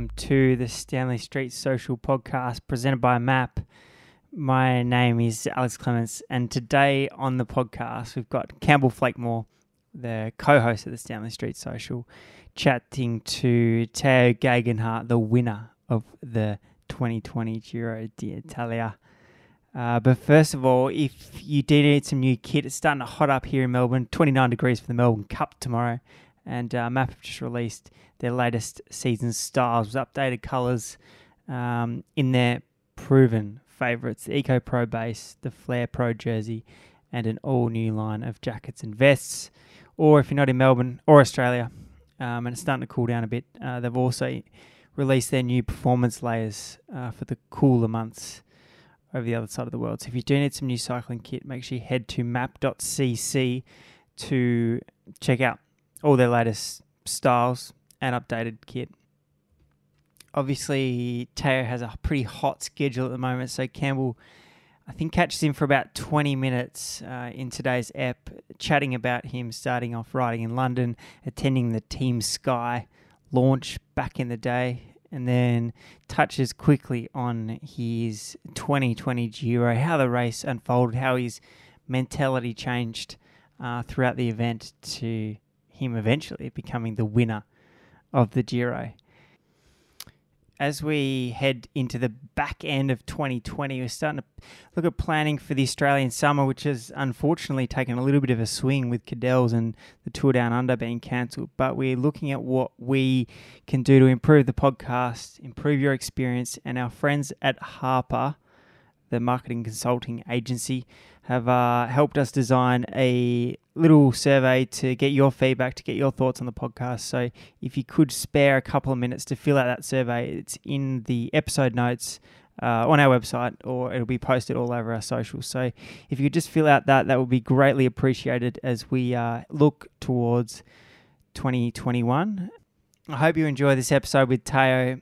welcome to the Stanley Street Social Podcast presented by MAP. My name is Alex Clements, and today on the podcast we've got Campbell Flakemore, the co-host of the Stanley Street Social, chatting to Tao Geoghegan the winner of the 2020 Giro d'Italia. Uh, but first of all, if you do need some new kit, it's starting to hot up here in Melbourne. 29 degrees for the Melbourne Cup tomorrow. And uh, MAP have just released their latest season styles with updated colours um, in their proven favourites the Eco Pro base, the Flare Pro jersey, and an all new line of jackets and vests. Or if you're not in Melbourne or Australia um, and it's starting to cool down a bit, uh, they've also released their new performance layers uh, for the cooler months over the other side of the world. So if you do need some new cycling kit, make sure you head to map.cc to check out all their latest styles and updated kit. Obviously, Tao has a pretty hot schedule at the moment, so Campbell, I think, catches him for about 20 minutes uh, in today's ep, chatting about him starting off riding in London, attending the Team Sky launch back in the day, and then touches quickly on his 2020 Giro, how the race unfolded, how his mentality changed uh, throughout the event to him eventually becoming the winner of the Giro. As we head into the back end of 2020, we're starting to look at planning for the Australian summer, which has unfortunately taken a little bit of a swing with Cadel's and the Tour Down Under being cancelled. But we're looking at what we can do to improve the podcast, improve your experience, and our friends at Harper, the marketing consulting agency, have uh, helped us design a little survey to get your feedback, to get your thoughts on the podcast. So if you could spare a couple of minutes to fill out that survey, it's in the episode notes uh, on our website or it'll be posted all over our socials. So if you could just fill out that, that would be greatly appreciated as we uh, look towards 2021. I hope you enjoy this episode with Tao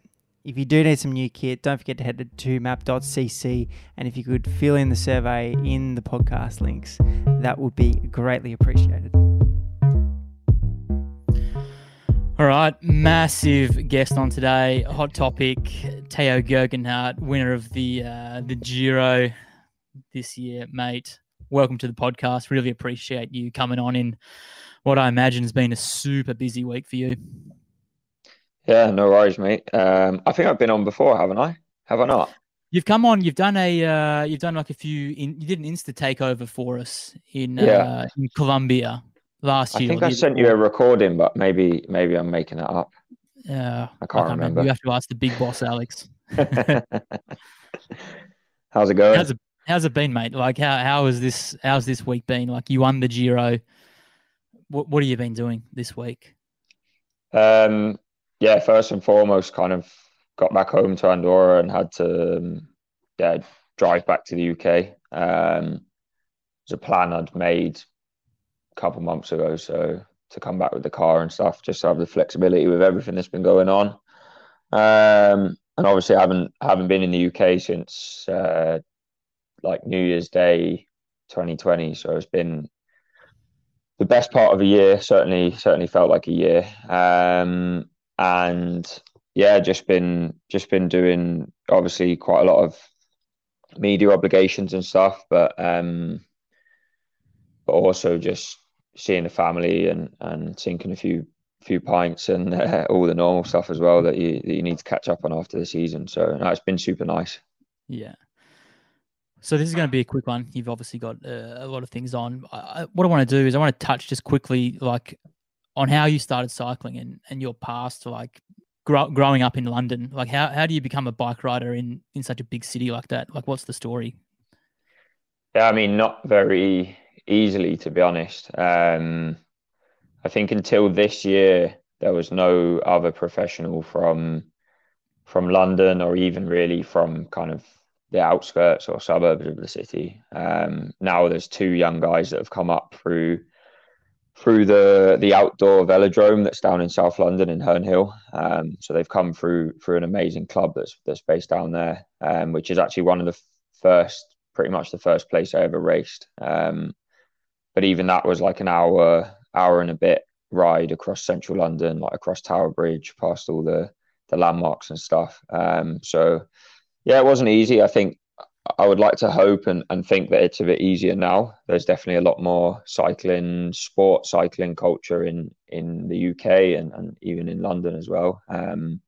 if you do need some new kit, don't forget to head to map.cc. And if you could fill in the survey in the podcast links, that would be greatly appreciated. All right, massive guest on today. Hot topic: Tao Geoghegan, winner of the uh, the Giro this year, mate. Welcome to the podcast. Really appreciate you coming on in what I imagine has been a super busy week for you. Yeah, no worries, mate. Um, I think I've been on before, haven't I? Have I not? You've come on. You've done a. Uh, you've done like a few. In, you did an Insta takeover for us in yeah. uh, in Colombia last I year. I think I sent you a recording, but maybe maybe I'm making it up. Yeah, I can't, I can't remember. remember. You have to ask the big boss, Alex. how's it going? How's it, how's it been, mate? Like how how has this how's this week been? Like you won the Giro. What what have you been doing this week? Um, yeah, first and foremost, kind of got back home to Andorra and had to um, yeah drive back to the UK. Um, it was a plan I'd made a couple months ago, so to come back with the car and stuff, just to have the flexibility with everything that's been going on. Um, and obviously, I haven't haven't been in the UK since uh, like New Year's Day, 2020. So it's been the best part of a year. Certainly, certainly felt like a year. Um, and yeah, just been just been doing obviously quite a lot of media obligations and stuff, but um, but also just seeing the family and and sinking a few few pints and uh, all the normal stuff as well that you that you need to catch up on after the season. So no, it's been super nice. Yeah. So this is going to be a quick one. You've obviously got uh, a lot of things on. I, what I want to do is I want to touch just quickly, like on how you started cycling and, and your past, like grow, growing up in London. Like, how, how do you become a bike rider in, in such a big city like that? Like, what's the story? Yeah, I mean, not very easily, to be honest. Um, I think until this year, there was no other professional from from London or even really from kind of the outskirts or suburbs of the city. Um, now there's two young guys that have come up through through the the outdoor velodrome that's down in South London in Herne Hill. Um, so they've come through through an amazing club that's that's based down there, um, which is actually one of the first, pretty much the first place I ever raced. Um, but even that was like an hour hour and a bit ride across central London, like across Tower Bridge, past all the the landmarks and stuff. Um, so yeah, it wasn't easy. I think I would like to hope and, and think that it's a bit easier now. There's definitely a lot more cycling, sport cycling culture in in the UK and, and even in London as well. Um,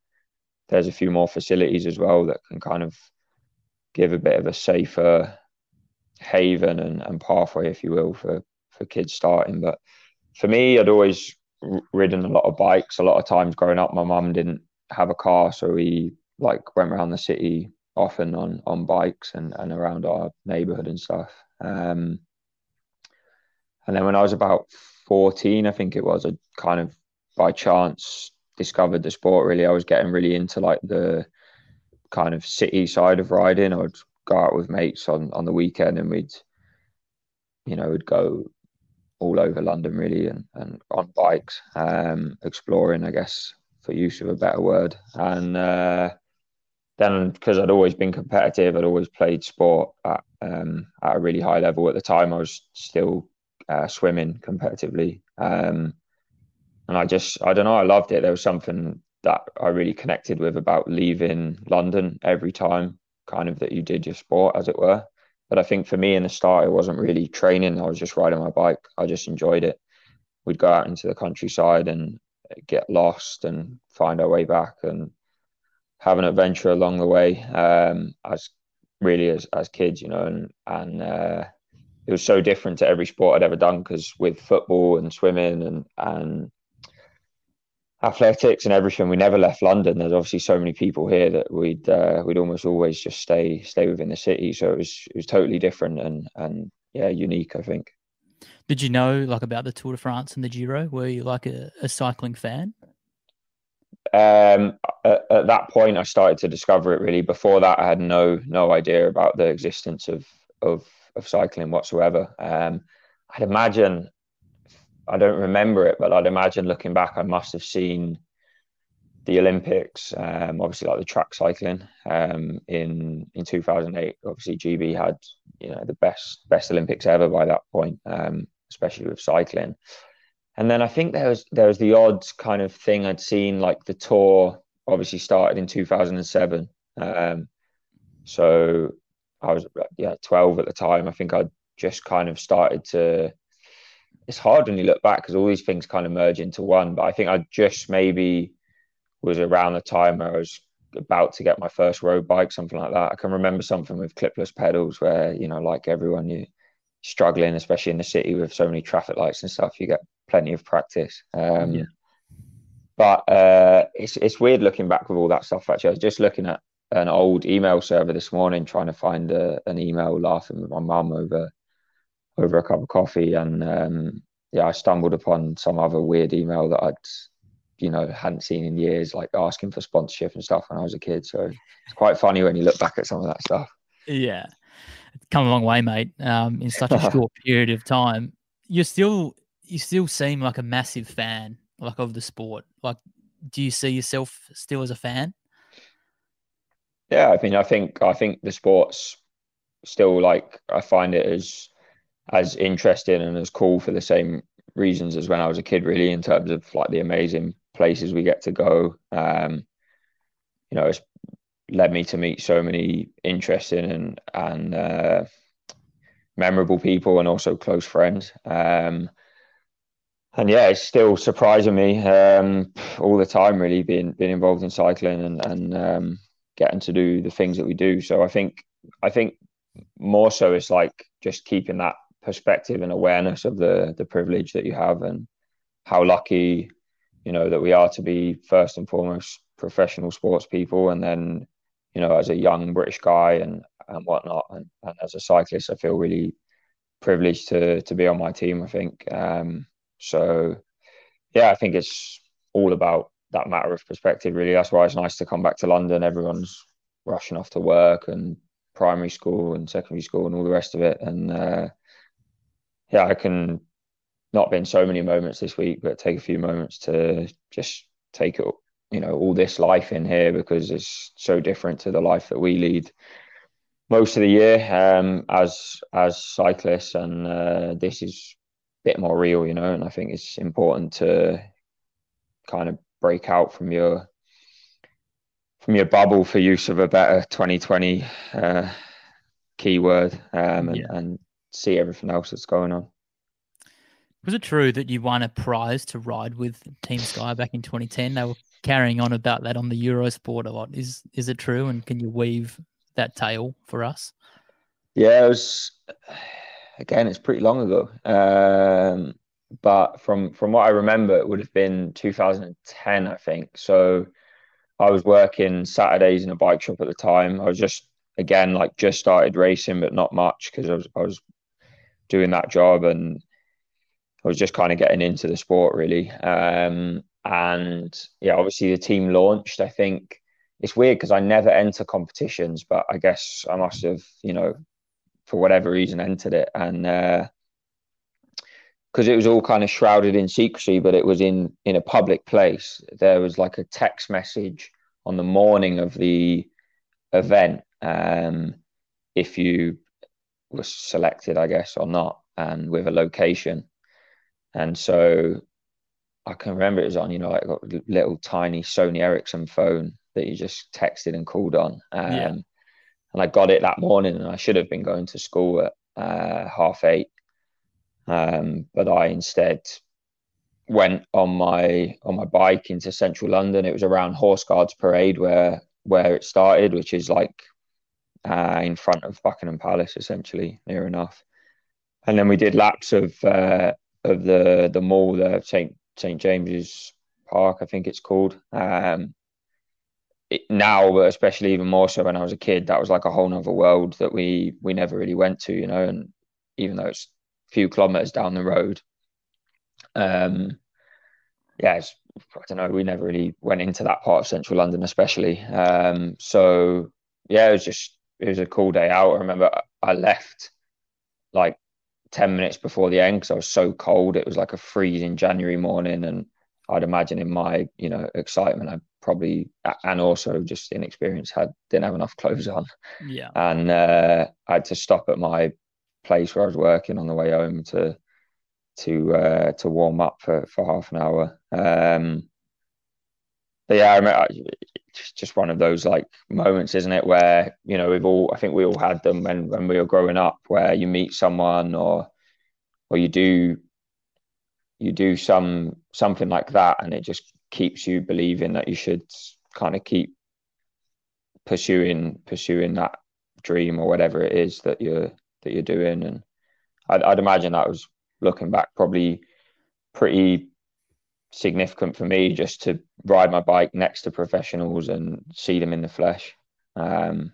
there's a few more facilities as well that can kind of give a bit of a safer haven and, and pathway, if you will, for for kids starting. But for me, I'd always ridden a lot of bikes. A lot of times growing up, my mum didn't have a car, so we like went around the city often on on bikes and and around our neighborhood and stuff. Um, and then when I was about 14, I think it was, I kind of by chance discovered the sport. Really, I was getting really into like the kind of city side of riding. I would go out with mates on on the weekend, and we'd, you know, we'd go all over London really, and and on bikes, um, exploring, I guess, for use of a better word, and. Uh, then because I'd always been competitive, I'd always played sport at um, at a really high level. At the time, I was still uh, swimming competitively, um, and I just I don't know, I loved it. There was something that I really connected with about leaving London every time, kind of that you did your sport, as it were. But I think for me in the start, it wasn't really training. I was just riding my bike. I just enjoyed it. We'd go out into the countryside and get lost and find our way back and have an adventure along the way um, as really as, as kids, you know, and and uh, it was so different to every sport I'd ever done because with football and swimming and and athletics and everything, we never left London. There's obviously so many people here that we'd uh, we'd almost always just stay stay within the city. So it was it was totally different and and yeah, unique. I think. Did you know like about the Tour de France and the Giro? Were you like a, a cycling fan? Um, at, at, that point, I started to discover it. Really, before that, I had no no idea about the existence of of, of cycling whatsoever. Um, I'd imagine, I don't remember it, but I'd imagine looking back, I must have seen the Olympics, um, obviously like the track cycling um, in in 2008. Obviously, GB had you know the best best Olympics ever by that point, um, especially with cycling. And then I think there was there was the odd kind of thing I'd seen, like the tour obviously started in 2007. Um, so I was yeah 12 at the time. I think I'd just kind of started to. It's hard when you look back because all these things kind of merge into one. But I think I just maybe was around the time where I was about to get my first road bike, something like that. I can remember something with clipless pedals where you know, like everyone, you struggling, especially in the city with so many traffic lights and stuff. You get plenty of practice. Um, yeah. But uh, it's it's weird looking back with all that stuff. Actually, I was just looking at an old email server this morning, trying to find a, an email, laughing with my mum over over a cup of coffee, and um, yeah, I stumbled upon some other weird email that I'd you know hadn't seen in years, like asking for sponsorship and stuff when I was a kid. So it's quite funny when you look back at some of that stuff. Yeah, come a long way, mate. Um, in such a short period of time, you're still you still seem like a massive fan, like of the sport. Like, do you see yourself still as a fan? Yeah, I mean, I think I think the sport's still like I find it as as interesting and as cool for the same reasons as when I was a kid, really, in terms of like the amazing places we get to go. Um, you know, it's led me to meet so many interesting and and uh, memorable people and also close friends. Um, and yeah, it's still surprising me um, all the time. Really, being being involved in cycling and and um, getting to do the things that we do. So I think I think more so it's like just keeping that perspective and awareness of the the privilege that you have and how lucky you know that we are to be first and foremost professional sports people and then you know as a young british guy and and whatnot and, and as a cyclist i feel really privileged to to be on my team i think um, so, yeah, I think it's all about that matter of perspective, really. That's why it's nice to come back to London. Everyone's rushing off to work and primary school and secondary school and all the rest of it. And uh, yeah, I can not been so many moments this week, but take a few moments to just take it, you know, all this life in here because it's so different to the life that we lead most of the year um, as as cyclists, and uh, this is a bit more real, you know. And I think it's important to kind of break out from your from your bubble for use of a better 2020 uh, keyword um, and, Yeah. and see everything else that's going on. Was it true that you won a prize to ride with Team Sky back in 2010? They were carrying on about that on the Eurosport a lot. Is is it true? And can you weave that tale for us? Yeah, it was again. It's pretty long ago, um, but from from what I remember, it would have been 2010, I think. So I was working Saturdays in a bike shop at the time. I was just again like just started racing, but not much because I was I was doing that job and I was just kind of getting into the sport really. Um, and yeah, obviously the team launched. I think. It's weird because I never enter competitions, but I guess I must have, you know, for whatever reason entered it. And because it was all kind of shrouded in secrecy but it was in in a public place. There was like a text message on the morning of the event um if you were selected i guess or not and with a location. And so i can remember it was on you know like a little tiny sony ericsson phone that you just texted and called on um, Yeah. and I got it that morning, and I should have been going to school at uh, half eight, um, but I instead went on my on my bike into central London. It was around Horse Guards Parade where where it started, which is like uh, in front of Buckingham Palace, essentially near enough. And then we did laps of uh, of the the mall, the Saint Saint James's Park, I think it's called. Um, it, now, but especially even more so when I was a kid, that was like a whole nother world that we we never really went to, you know. And even though it's a few kilometers down the road, um, yeah, I don't know. We never really went into that part of central London, especially. Um, so yeah, it was just it was a cool day out. I remember I left like ten minutes before the end because I was so cold. It was like a freezing January morning, and I'd imagine in my you know excitement, I probably and also just inexperience had didn't have enough clothes on, Yeah. and uh, I had to stop at my place where I was working on the way home to to uh, to warm up for, for half an hour. Um, but yeah, I remember it's just one of those like moments, isn't it? Where you know we've all I think we all had them when when we were growing up, where you meet someone or or you do you do some something like that, and it just keeps you believing that you should kind of keep pursuing pursuing that dream or whatever it is that you're that you're doing. And I'd, I'd imagine that was looking back probably pretty significant for me just to ride my bike next to professionals and see them in the flesh. Um,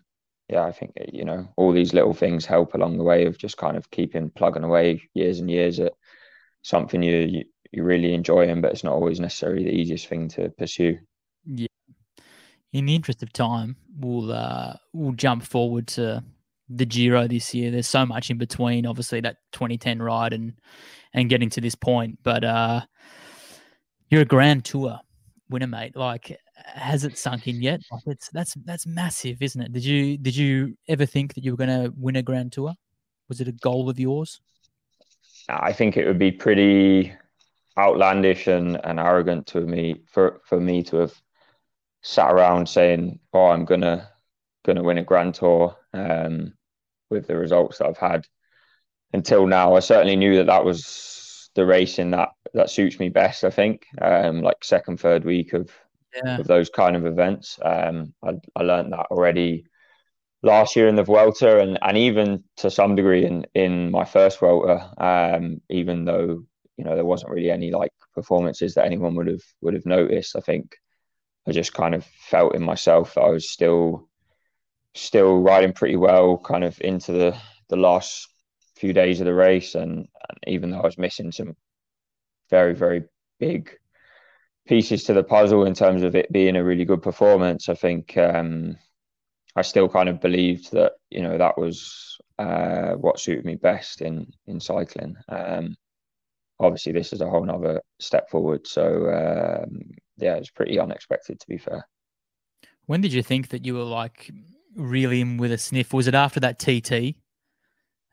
yeah, I think you know all these little things help along the way of just kind of keeping plugging away years and years at something you you, really enjoying, but it's not always necessarily the easiest thing to pursue. Yeah. In the interest of time, we'll uh, we'll jump forward to the Giro this year. There's so much in between, obviously that 2010 ride and and getting to this point. But uh, you're a Grand Tour winner, mate. Like, has it sunk in yet? Like, it's that's that's massive, isn't it? Did you did you ever think that you were going to win a Grand Tour? Was it a goal of yours? I think it would be pretty outlandish and, and arrogant to me for, for me to have sat around saying, "Oh, I'm gonna gonna win a Grand Tour." Um, with the results that I've had until now, I certainly knew that that was the racing that that suits me best. I think, um, like second, third week of Yeah. of those kind of events. Um, I, I learned that already last year in the Vuelta and, and even to some degree in, in my first Vuelta, um, even though, you know, there wasn't really any like performances that anyone would have, would have noticed. I think I just kind of felt in myself that I was still, still riding pretty well kind of into the, the last few days of the race. And, and even though I was missing some very, very big pieces to the puzzle in terms of it being a really good performance. I think um, I still kind of believed that you know that was uh, what suited me best in in cycling. Um, obviously, this is a whole other step forward. So um, yeah, it's pretty unexpected to be fair. When did you think that you were like really in with a sniff? Was it after that TT?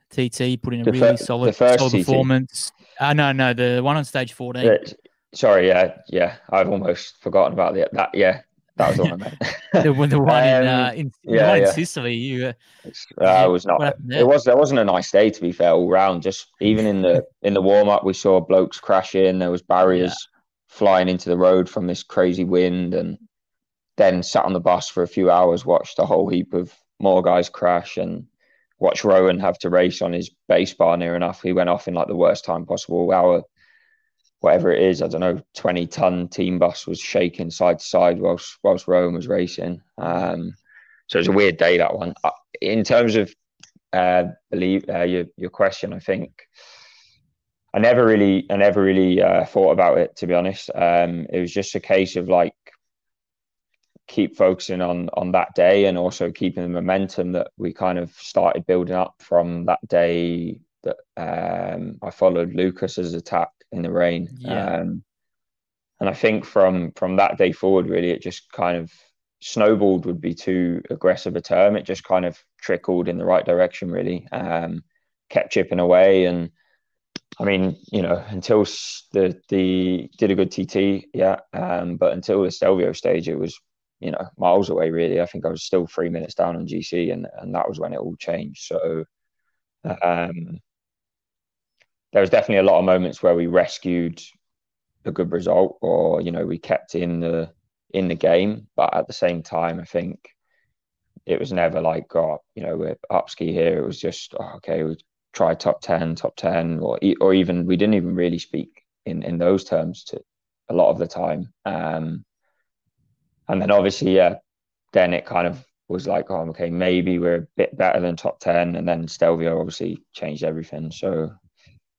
TT put in a The really fir- solid, solid TT. performance. Uh, no, no, the one on stage 14. Yeah, sorry, yeah, yeah, I've almost forgotten about the, that. Yeah, That was the one I meant. the, one- the one in, uh, in, the yeah, in yeah. Sicily. You, uh, Uh, it was not. What happened there? It was. There wasn't a nice day to be fair all round. Just even in the in the warm up, we saw blokes crash in. There was barriers flying into the road from this crazy wind, and then sat on the bus for a few hours, watched a whole heap of more guys crash, and watched Rohan have to race on his base bar near enough. He went off in like the worst time possible. Our whatever it is, I don't know, twenty ton team bus was shaking side to side whilst whilst Rohan was racing. Um, so it was a weird day that one. Uh, In terms of uh, believe uh, your your question, I think I never really I never really uh, thought about it to be honest. Um, it was just a case of like keep focusing on on that day and also keeping the momentum that we kind of started building up from that day that um, I followed Lucas's attack in the rain. Yeah. Um, and I think from from that day forward, really, it just kind of snowballed would be too aggressive a term. It just kind of trickled in the right direction, really. Um, kept chipping away, and I mean, you know, until the the did a good TT, yeah. Um, but until the Stelvio stage, it was you know miles away, really. I think I was still three minutes down on GC, and and that was when it all changed. So. Um, there was definitely a lot of moments where we rescued a good result or you know we kept in the in the game but at the same time i think it was never like oh you know we're up ski here it was just oh, okay we try top 10 top 10 or or even we didn't even really speak in in those terms to a lot of the time um and then obviously yeah then it kind of was like oh okay maybe we're a bit better than top 10 and then stelvio obviously changed everything so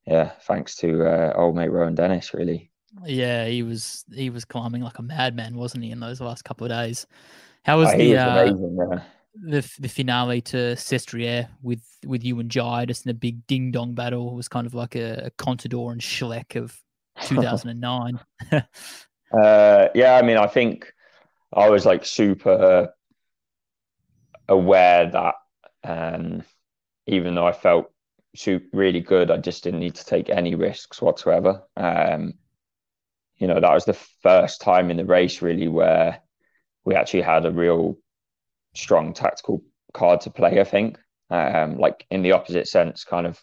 yeah thanks to uh, old mate rohan dennis really yeah, he was he was climbing like a madman, wasn't he? In those last couple of days. How was Oh, the was uh, amazing yeah. the the finale to Sestriere with with you and Jai just in a big ding dong battle? It was kind of like a, a Contador and Schleck of 2009. Uh, yeah, I mean, I think I was like super aware that um, even though I felt really good, I just didn't need to take any risks whatsoever. Um, you know, that was the first time in the race really where we actually had a real strong tactical card to play. I think, um, like in the opposite sense, kind of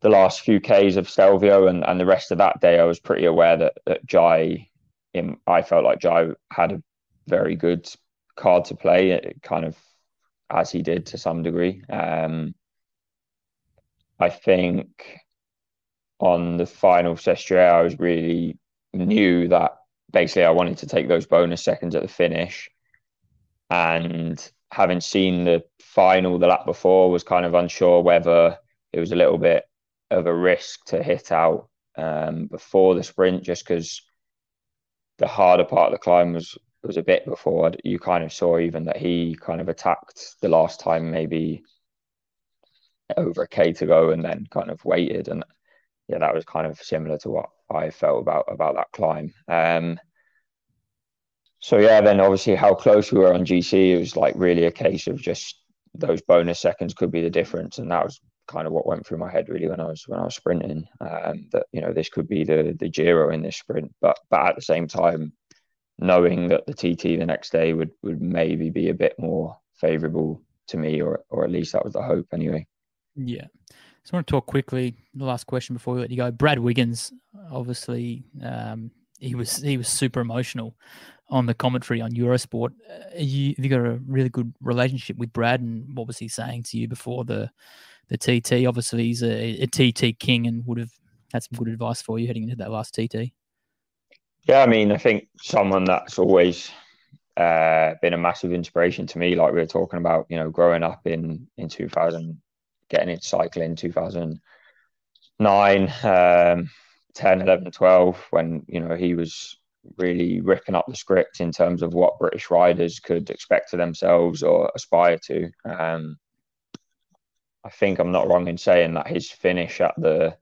the last few Ks of Stelvio and, and the rest of that day, I was pretty aware that that Jai, in, I felt like Jai had a very good card to play, kind of as he did to some degree. Um, I think on the final Sestriere, I was really knew that basically I wanted to take those bonus seconds at the finish. And having seen the final the lap before, was kind of unsure whether it was a little bit of a risk to hit out um, before the sprint, just because the harder part of the climb was was a bit before. You kind of saw even that he kind of attacked the last time, maybe over a k to go, and then kind of waited. And yeah, that was kind of similar to what I felt about about that climb. Um, so yeah, then obviously how close we were on GC, it was like really a case of just those bonus seconds could be the difference, and that was kind of what went through my head really when I was when I was sprinting. Um, that you know this could be the the Giro in this sprint, but but at the same time, knowing that the TT the next day would would maybe be a bit more favourable to me, or or at least that was the hope anyway. Yeah. So I want to talk quickly. The last question before we let you go. Brad Wiggins, obviously, um, he was he was super emotional on the commentary on Eurosport. Uh, you, have you got a really good relationship with Brad, and what was he saying to you before the the TT? Obviously, he's a, a TT king and would have had some good advice for you heading into that last TT. Yeah, I mean, I think someone that's always uh, been a massive inspiration to me, like we were talking about, you know, growing up in in 2000, getting into cycling 2009, um, 10, 11, 12, when, you know, he was really ripping up the script in terms of what British riders could expect of themselves or aspire to. Um, I think I'm not wrong in saying that his finish at the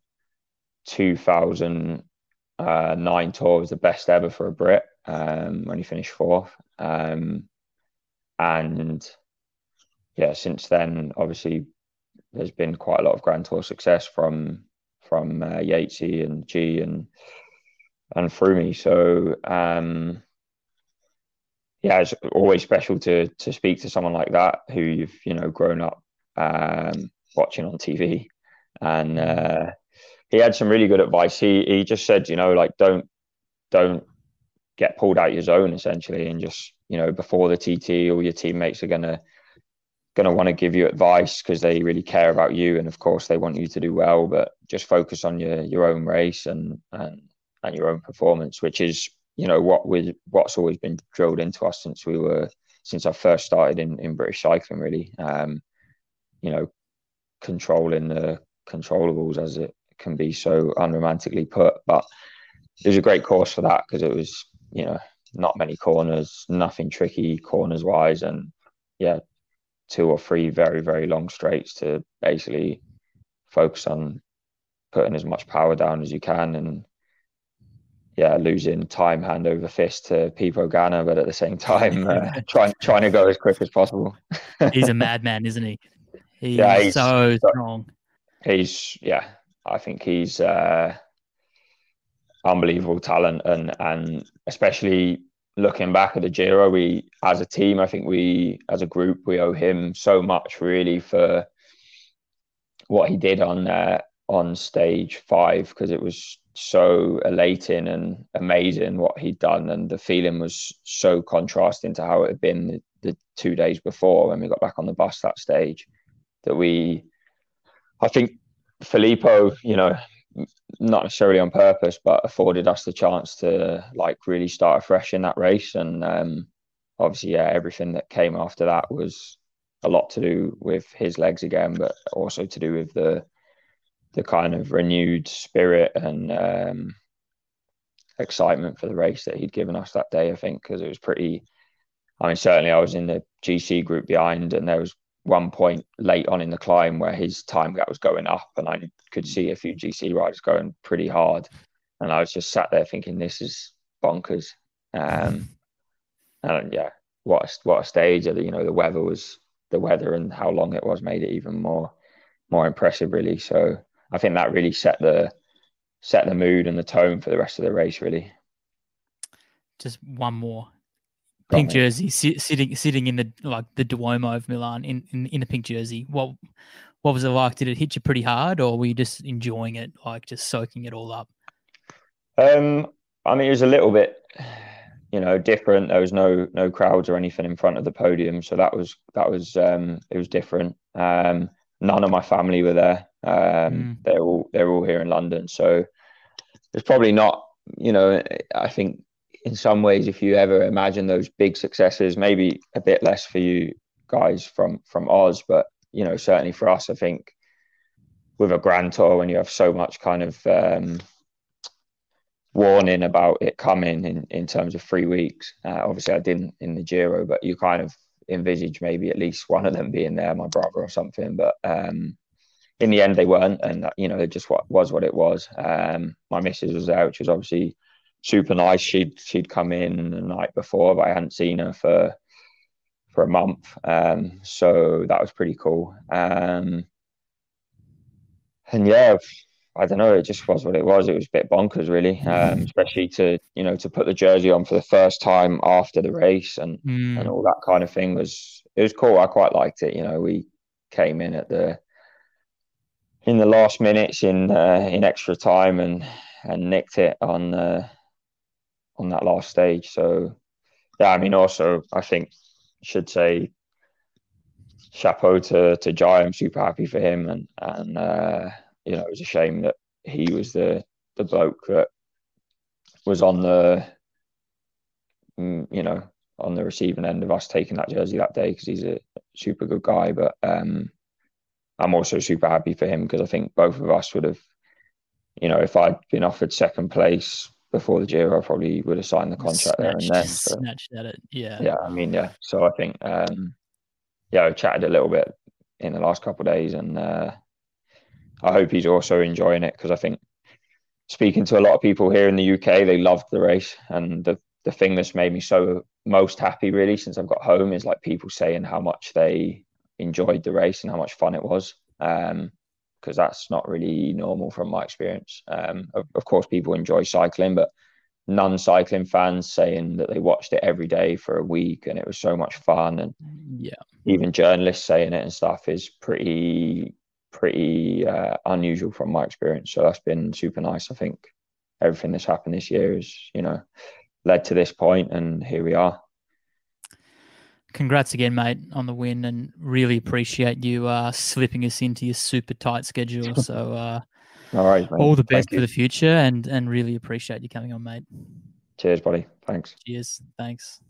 2009 tour was the best ever for a Brit um, when he finished fourth. Um, and yeah, since then, obviously, there's been quite a lot of Grand Tour success from from uh, Yatesy and G and and Froomey. So um, yeah, it's always special to to speak to someone like that who you've you know grown up um, watching on TV, and uh, he had some really good advice. He he just said, you know, like don't don't get pulled out your zone essentially, and just you know before the TT, all your teammates are gonna going to want to give you advice because they really care about you and of course they want you to do well but just focus on your your own race and and, and your own performance which is you know what we what's always been drilled into us since we were since I first started in in British cycling really um you know controlling the controllables as it can be so unromantically put but it was a great course for that because it was you know not many corners nothing tricky corners wise and yeah two or three very very long straights to basically focus on putting as much power down as you can and yeah losing time hand over fist to Pippo Ganna but at the same time uh, trying trying to go as quick as possible. He's a madman isn't he? He's, yeah, he's so strong. he's yeah I think he's uh unbelievable talent and and especially looking back at the Giro, we as a team, I think we as a group we owe him so much really for what he did on uh, on stage five because it was so elating and amazing what he'd done, and the feeling was so contrasting to how it had been the, the two days before when we got back on the bus that stage. That we, I think Filippo, you know, not necessarily on purpose, but afforded us the chance to like really start afresh in that race. And um, obviously, yeah, everything that came after that was a lot to do with his legs again, but also to do with the the kind of renewed spirit and um, excitement for the race that he'd given us that day. I think because it was pretty. I mean, certainly I was in the GC group behind, and there was one point late on in the climb where his time gap was going up, and I could see a few GC riders going pretty hard, and I was just sat there thinking, "This is bonkers." Um, and yeah, what a, what a stage! You know, the weather was the weather and how long it was made it even more more impressive, really. So I think that really set the set the mood and the tone for the rest of the race, really. Just one more pink jersey, sitting sitting in the like the Duomo of Milan in, in in a pink jersey. What what was it like? Did it hit you pretty hard, or were you just enjoying it, like just soaking it all up? Um, I mean, it was a little bit, you know, different. There was no no crowds or anything in front of the podium, so that was that was um, it was different. Um, none of my family were there. Um, mm. They're all they're all here in London, so it's probably not. You know, I think in some ways, if you ever imagine those big successes, maybe a bit less for you guys from from Oz, but you know, certainly for us, I think with a grand tour when you have so much kind of um, warning about it coming in in terms of three weeks. Uh, obviously, I didn't in the Giro, but you kind of envisage maybe at least one of them being there, my brother or something. But um, in the end, they weren't, and you know, it just was what it was. Um, my missus was there, which was obviously super nice. She'd she'd come in the night before, but I hadn't seen her for for a month. Um, so that was pretty cool. Um, and yeah, I don't know. It just was what it was. It was a bit bonkers, really, um, especially to you know to put the jersey on for the first time after the race and mm. and all that kind of thing was it was cool. I quite liked it. You know, we came in at the in the last minutes in uh, in extra time and and nicked it on uh, on that last stage. So yeah, I mean, also I think should say chapeau to to Jai. I'm super happy for him, and and uh, you know it was a shame that he was the the bloke that was on the mm, you know on the receiving end of us taking that jersey that day because he's a super good guy. But um, I'm also super happy for him because I think both of us would have, you know, if I'd been offered second place before the Giro, I probably would have signed the contract there and then. So, snatched at it, yeah. Yeah, I mean, yeah. So I think, um, yeah, I chatted a little bit in the last couple of days, and uh, I hope he's also enjoying it because I think speaking to a lot of people here in the UK, they loved the race, and the the thing that's made me so most happy really since I've got home is like people saying how much they enjoyed the race and how much fun it was. Um, because that's not really normal from my experience. Um, of, of, course, people enjoy cycling, but non-cycling fans saying that they watched it every day for a week and it was so much fun and yeah. even journalists saying it and stuff is pretty pretty uh, unusual from my experience. So that's been super nice. I think everything that's happened this year is you know led to this point and here we are congrats again mate on the win and really appreciate you uh, slipping us into your super tight schedule so uh, all right. All the best for the future and and really appreciate you coming on, mate. Cheers, buddy. Thanks. Cheers. Thanks.